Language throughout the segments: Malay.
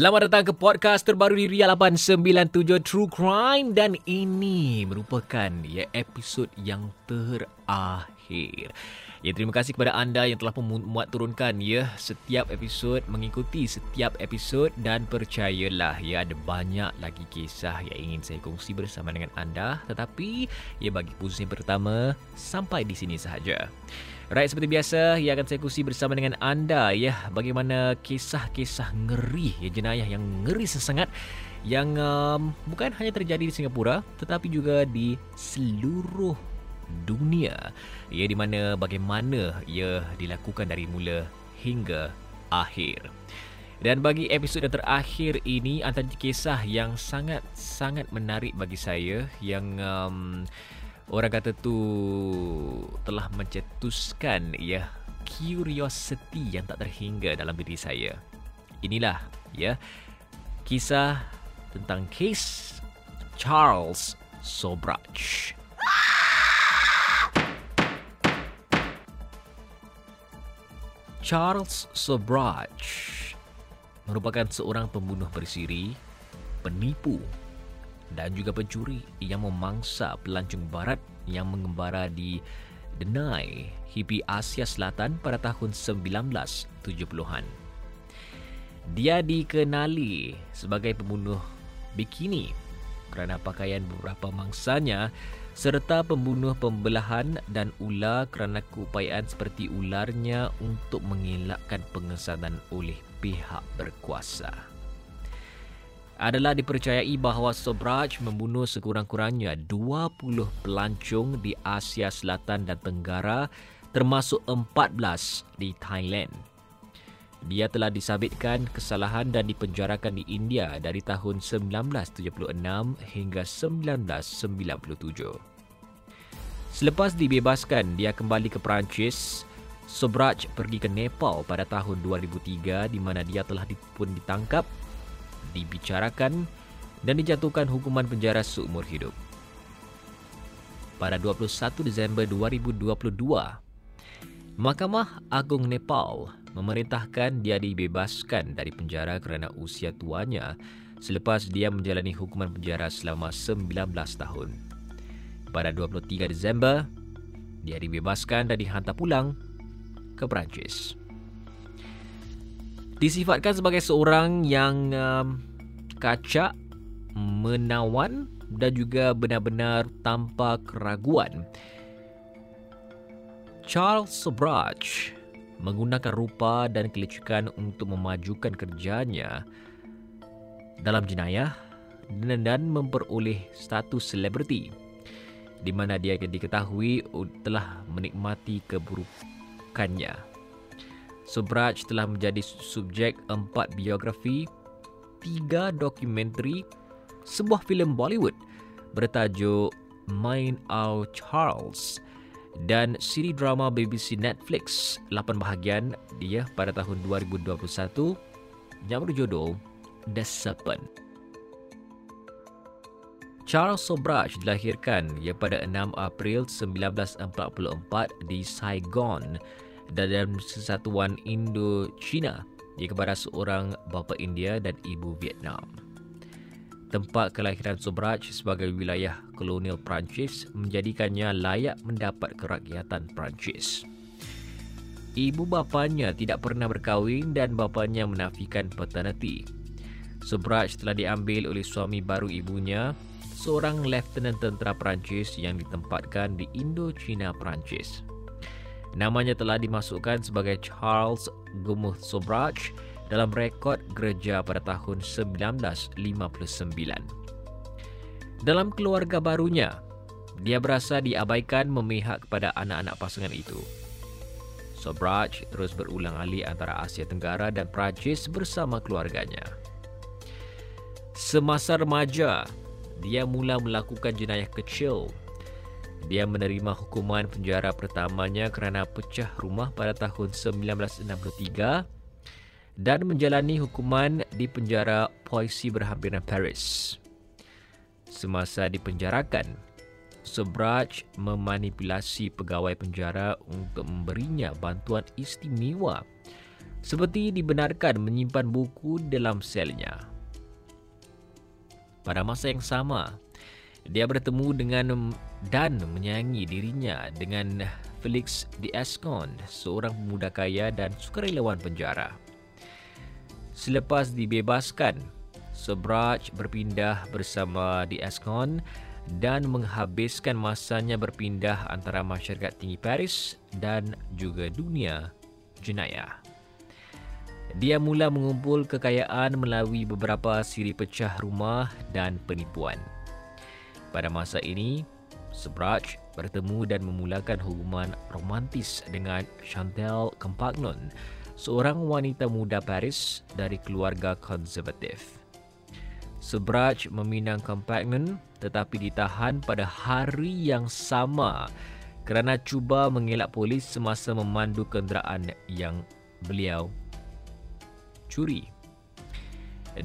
Selamat datang ke podcast terbaru di Ria 897 True Crime dan ini merupakan ya episod yang terakhir. Ya terima kasih kepada anda yang telah memuat turunkan ya setiap episod mengikuti setiap episod dan percayalah ya ada banyak lagi kisah yang ingin saya kongsi bersama dengan anda tetapi ya bagi pusingan pertama sampai di sini sahaja. Right, seperti biasa, ia akan saya kongsi bersama dengan anda ya bagaimana kisah-kisah ngeri, ya jenayah yang ngeri sesangat yang um, bukan hanya terjadi di Singapura tetapi juga di seluruh dunia. Ya di mana bagaimana ia dilakukan dari mula hingga akhir. Dan bagi episod yang terakhir ini antara kisah yang sangat-sangat menarik bagi saya yang um, orang kata tu telah mencetuskan ya curiosity yang tak terhingga dalam diri saya. Inilah ya kisah tentang kes Charles Sobrach. Charles Sobrach merupakan seorang pembunuh bersiri, penipu dan juga pencuri yang memangsa pelancong barat yang mengembara di Denai, Hippie Asia Selatan pada tahun 1970-an. Dia dikenali sebagai pembunuh bikini kerana pakaian beberapa mangsanya serta pembunuh pembelahan dan ular kerana keupayaan seperti ularnya untuk mengelakkan pengesanan oleh pihak berkuasa adalah dipercayai bahawa Sobrach membunuh sekurang-kurangnya 20 pelancong di Asia Selatan dan Tenggara termasuk 14 di Thailand. Dia telah disabitkan kesalahan dan dipenjarakan di India dari tahun 1976 hingga 1997. Selepas dibebaskan, dia kembali ke Perancis. Sobrach pergi ke Nepal pada tahun 2003 di mana dia telah pun ditangkap dibicarakan dan dijatuhkan hukuman penjara seumur hidup. Pada 21 Disember 2022, Mahkamah Agung Nepal memerintahkan dia dibebaskan dari penjara kerana usia tuanya selepas dia menjalani hukuman penjara selama 19 tahun. Pada 23 Disember, dia dibebaskan dan dihantar pulang ke Perancis disifatkan sebagai seorang yang um, kacak, menawan dan juga benar-benar tanpa keraguan. Charles Sobrach menggunakan rupa dan kelicikan untuk memajukan kerjanya dalam jenayah dan memperoleh status selebriti di mana dia diketahui telah menikmati keburukannya. Subraj telah menjadi subjek empat biografi, tiga dokumentari, sebuah filem Bollywood bertajuk Mind Our Charles dan siri drama BBC Netflix 8 bahagian dia pada tahun 2021 yang berjudul The Serpent. Charles Sobrach dilahirkan pada 6 April 1944 di Saigon, dalam Kesatuan Indo-China ia kepada seorang bapa India dan ibu Vietnam. Tempat kelahiran Sobrach sebagai wilayah kolonial Perancis menjadikannya layak mendapat kerakyatan Perancis. Ibu bapanya tidak pernah berkahwin dan bapanya menafikan paternity. Sobrach telah diambil oleh suami baru ibunya seorang lieutenant tentera Perancis yang ditempatkan di Indochina Perancis. Namanya telah dimasukkan sebagai Charles Gumuth Sobrach dalam rekod gereja pada tahun 1959. Dalam keluarga barunya, dia berasa diabaikan memihak kepada anak-anak pasangan itu. Sobrach terus berulang alik antara Asia Tenggara dan Perancis bersama keluarganya. Semasa remaja, dia mula melakukan jenayah kecil dia menerima hukuman penjara pertamanya kerana pecah rumah pada tahun 1963 dan menjalani hukuman di penjara Poissy berhampiran Paris. Semasa dipenjarakan, Sobrach memanipulasi pegawai penjara untuk memberinya bantuan istimewa seperti dibenarkan menyimpan buku dalam selnya. Pada masa yang sama, dia bertemu dengan dan menyayangi dirinya dengan Felix D'Escon, seorang pemuda kaya dan sukarelawan penjara. Selepas dibebaskan, Sobrach berpindah bersama D'Escon dan menghabiskan masanya berpindah antara masyarakat tinggi Paris dan juga dunia jenayah. Dia mula mengumpul kekayaan melalui beberapa siri pecah rumah dan penipuan. Pada masa ini, Sebrach bertemu dan memulakan hubungan romantis dengan Chantal Compagnon, seorang wanita muda Paris dari keluarga konservatif. Sebrach meminang Compagnon tetapi ditahan pada hari yang sama kerana cuba mengelak polis semasa memandu kenderaan yang beliau curi.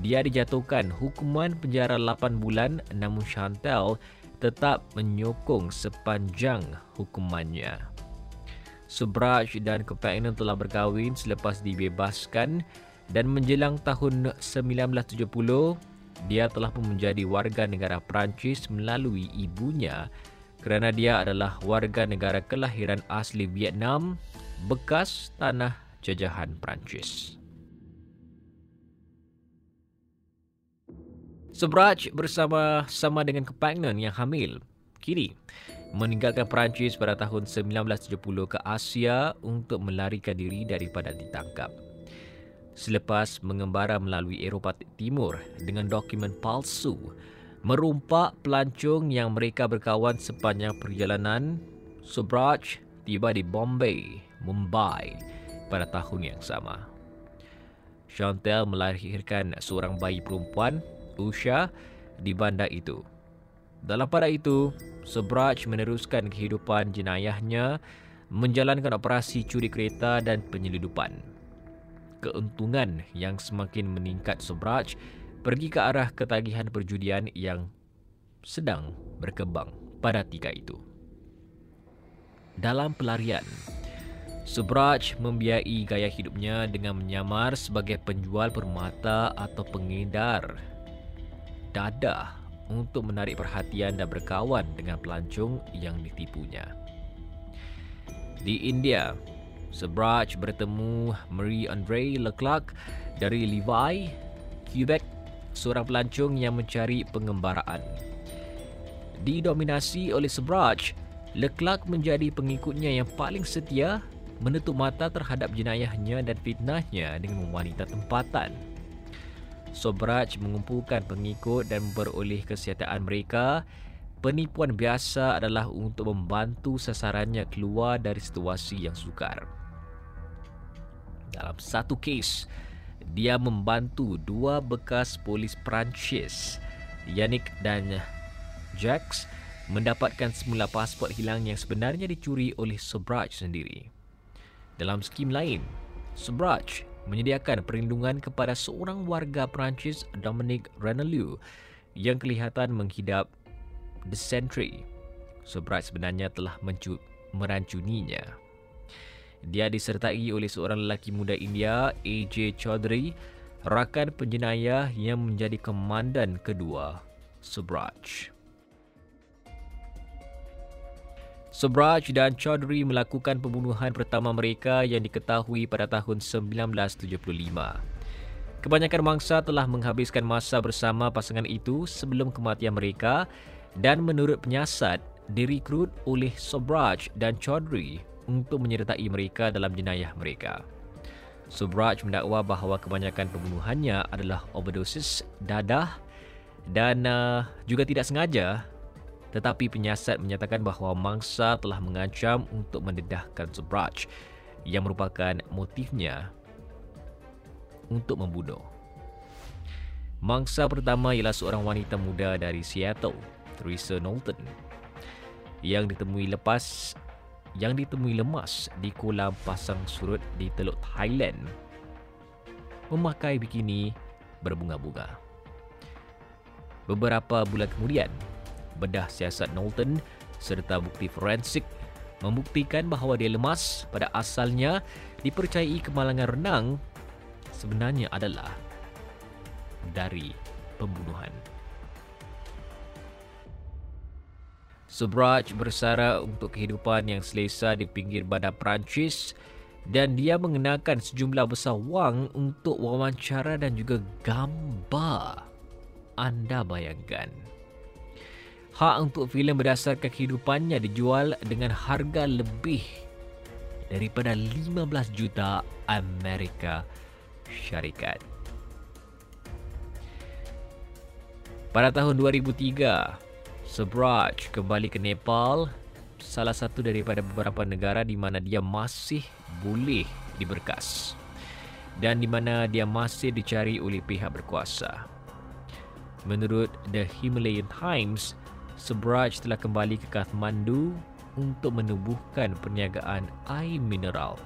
Dia dijatuhkan hukuman penjara 8 bulan namun Chantal tetap menyokong sepanjang hukumannya. Subraj dan Compagnon telah berkahwin selepas dibebaskan dan menjelang tahun 1970 dia telah pun menjadi warga negara Perancis melalui ibunya kerana dia adalah warga negara kelahiran asli Vietnam bekas tanah jajahan Perancis. Sebrach bersama-sama dengan Compagnon yang hamil kini meninggalkan Perancis pada tahun 1970 ke Asia untuk melarikan diri daripada ditangkap. Selepas mengembara melalui Eropah Timur dengan dokumen palsu, merumpak pelancong yang mereka berkawan sepanjang perjalanan, Subraj tiba di Bombay, Mumbai pada tahun yang sama. Chantel melahirkan seorang bayi perempuan Usha di bandar itu. Dalam pada itu, Sebrach meneruskan kehidupan jenayahnya menjalankan operasi curi kereta dan penyelidupan. Keuntungan yang semakin meningkat Sebrach pergi ke arah ketagihan perjudian yang sedang berkembang pada tika itu. Dalam pelarian, Subraj membiayai gaya hidupnya dengan menyamar sebagai penjual permata atau pengedar dadah untuk menarik perhatian dan berkawan dengan pelancong yang ditipunya. Di India, Sebrach bertemu Marie Andre Leclerc dari Levi, Quebec, seorang pelancong yang mencari pengembaraan. Didominasi oleh Sebrach, Leclerc menjadi pengikutnya yang paling setia menutup mata terhadap jenayahnya dan fitnahnya dengan wanita tempatan. Sobrach mengumpulkan pengikut dan beroleh kesihatan mereka. Penipuan biasa adalah untuk membantu sasarannya keluar dari situasi yang sukar. Dalam satu kes, dia membantu dua bekas polis Perancis, Yannick dan Jax, mendapatkan semula pasport hilang yang sebenarnya dicuri oleh Sobrach sendiri. Dalam skim lain, Sobrach menyediakan perlindungan kepada seorang warga Perancis Dominic Renelou yang kelihatan menghidap dysentery. Sobrat sebenarnya telah mencu- merancuninya. Dia disertai oleh seorang lelaki muda India, AJ Chaudhry, rakan penjenayah yang menjadi komandan kedua, Subraj. Sobrach dan Chaudhry melakukan pembunuhan pertama mereka yang diketahui pada tahun 1975. Kebanyakan mangsa telah menghabiskan masa bersama pasangan itu sebelum kematian mereka dan menurut penyiasat direkrut oleh Sobraj dan Chaudhry untuk menyertai mereka dalam jenayah mereka. Subraj mendakwa bahawa kebanyakan pembunuhannya adalah overdosis, dadah dan uh, juga tidak sengaja tetapi penyiasat menyatakan bahawa mangsa telah mengancam untuk mendedahkan Subraj yang merupakan motifnya untuk membunuh. Mangsa pertama ialah seorang wanita muda dari Seattle, Teresa Knowlton, yang ditemui lepas yang ditemui lemas di kolam pasang surut di Teluk Thailand memakai bikini berbunga-bunga. Beberapa bulan kemudian, bedah siasat Knowlton serta bukti forensik membuktikan bahawa dia lemas pada asalnya dipercayai kemalangan renang sebenarnya adalah dari pembunuhan. Subraj bersara untuk kehidupan yang selesa di pinggir bandar Perancis dan dia mengenakan sejumlah besar wang untuk wawancara dan juga gambar. Anda bayangkan. Hak untuk filem berdasarkan kehidupannya dijual dengan harga lebih daripada 15 juta Amerika Syarikat. Pada tahun 2003, Sebraj kembali ke Nepal, salah satu daripada beberapa negara di mana dia masih boleh diberkas dan di mana dia masih dicari oleh pihak berkuasa. Menurut The Himalayan Times, Sebraj telah kembali ke Kathmandu untuk menubuhkan perniagaan air mineral.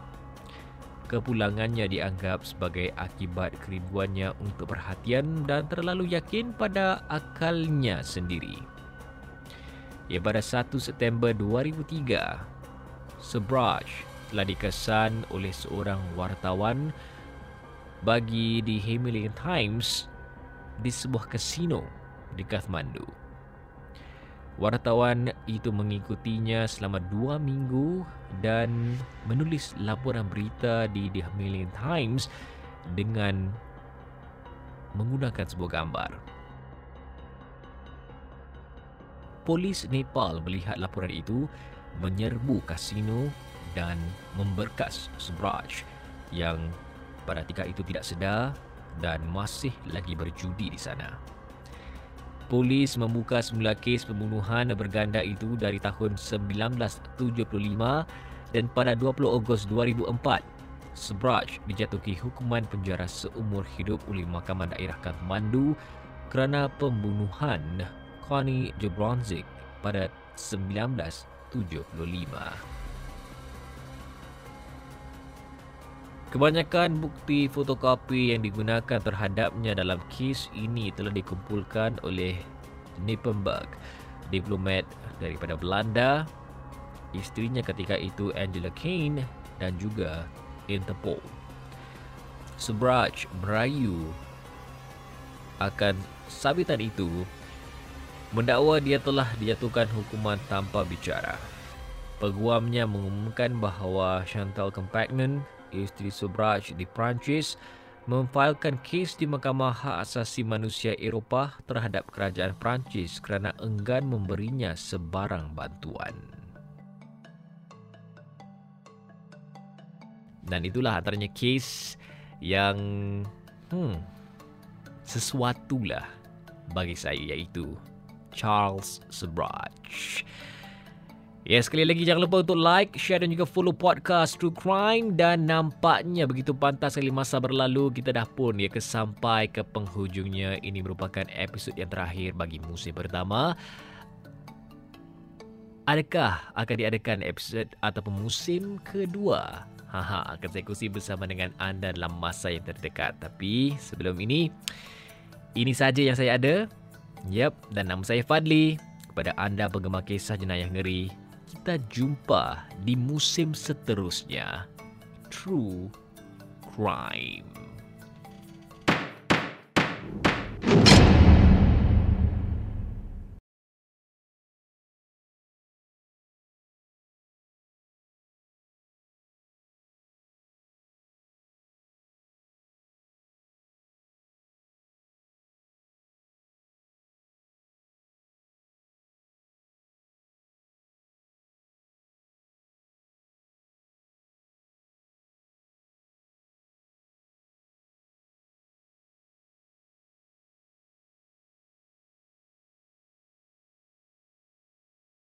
Kepulangannya dianggap sebagai akibat kerinduannya untuk perhatian dan terlalu yakin pada akalnya sendiri ia pada 1 September 2003, Sebraj telah dikesan oleh seorang wartawan bagi di Himalayan Times di sebuah kasino di Kathmandu. Wartawan itu mengikutinya selama dua minggu dan menulis laporan berita di The Himalayan Times dengan menggunakan sebuah gambar. polis Nepal melihat laporan itu menyerbu kasino dan memberkas Subraj yang pada ketika itu tidak sedar dan masih lagi berjudi di sana. Polis membuka semula kes pembunuhan berganda itu dari tahun 1975 dan pada 20 Ogos 2004, Subraj dijatuhi hukuman penjara seumur hidup oleh Mahkamah Daerah Kathmandu kerana pembunuhan Connie Jabronzik pada 1975. Kebanyakan bukti fotokopi yang digunakan terhadapnya dalam kes ini telah dikumpulkan oleh Nippenberg, diplomat daripada Belanda, isterinya ketika itu Angela Kane dan juga Interpol. Subraj merayu akan sabitan itu mendakwa dia telah dijatuhkan hukuman tanpa bicara. Peguamnya mengumumkan bahawa Chantal Compagnon, isteri Subraj di Perancis, memfailkan kes di Mahkamah Hak Asasi Manusia Eropah terhadap kerajaan Perancis kerana enggan memberinya sebarang bantuan. Dan itulah antaranya kes yang hmm, sesuatulah bagi saya iaitu Charles Sebraj. Ya, sekali lagi jangan lupa untuk like, share dan juga follow podcast True Crime dan nampaknya begitu pantas sekali masa berlalu kita dah pun ya ke sampai ke penghujungnya. Ini merupakan episod yang terakhir bagi musim pertama. Adakah akan diadakan episod ataupun musim kedua? Haha, akan saya kongsi bersama dengan anda dalam masa yang terdekat. Tapi sebelum ini, ini saja yang saya ada. Yep, dan nama saya Fadli. Kepada anda penggemar kisah jenayah ngeri, kita jumpa di musim seterusnya. True Crime.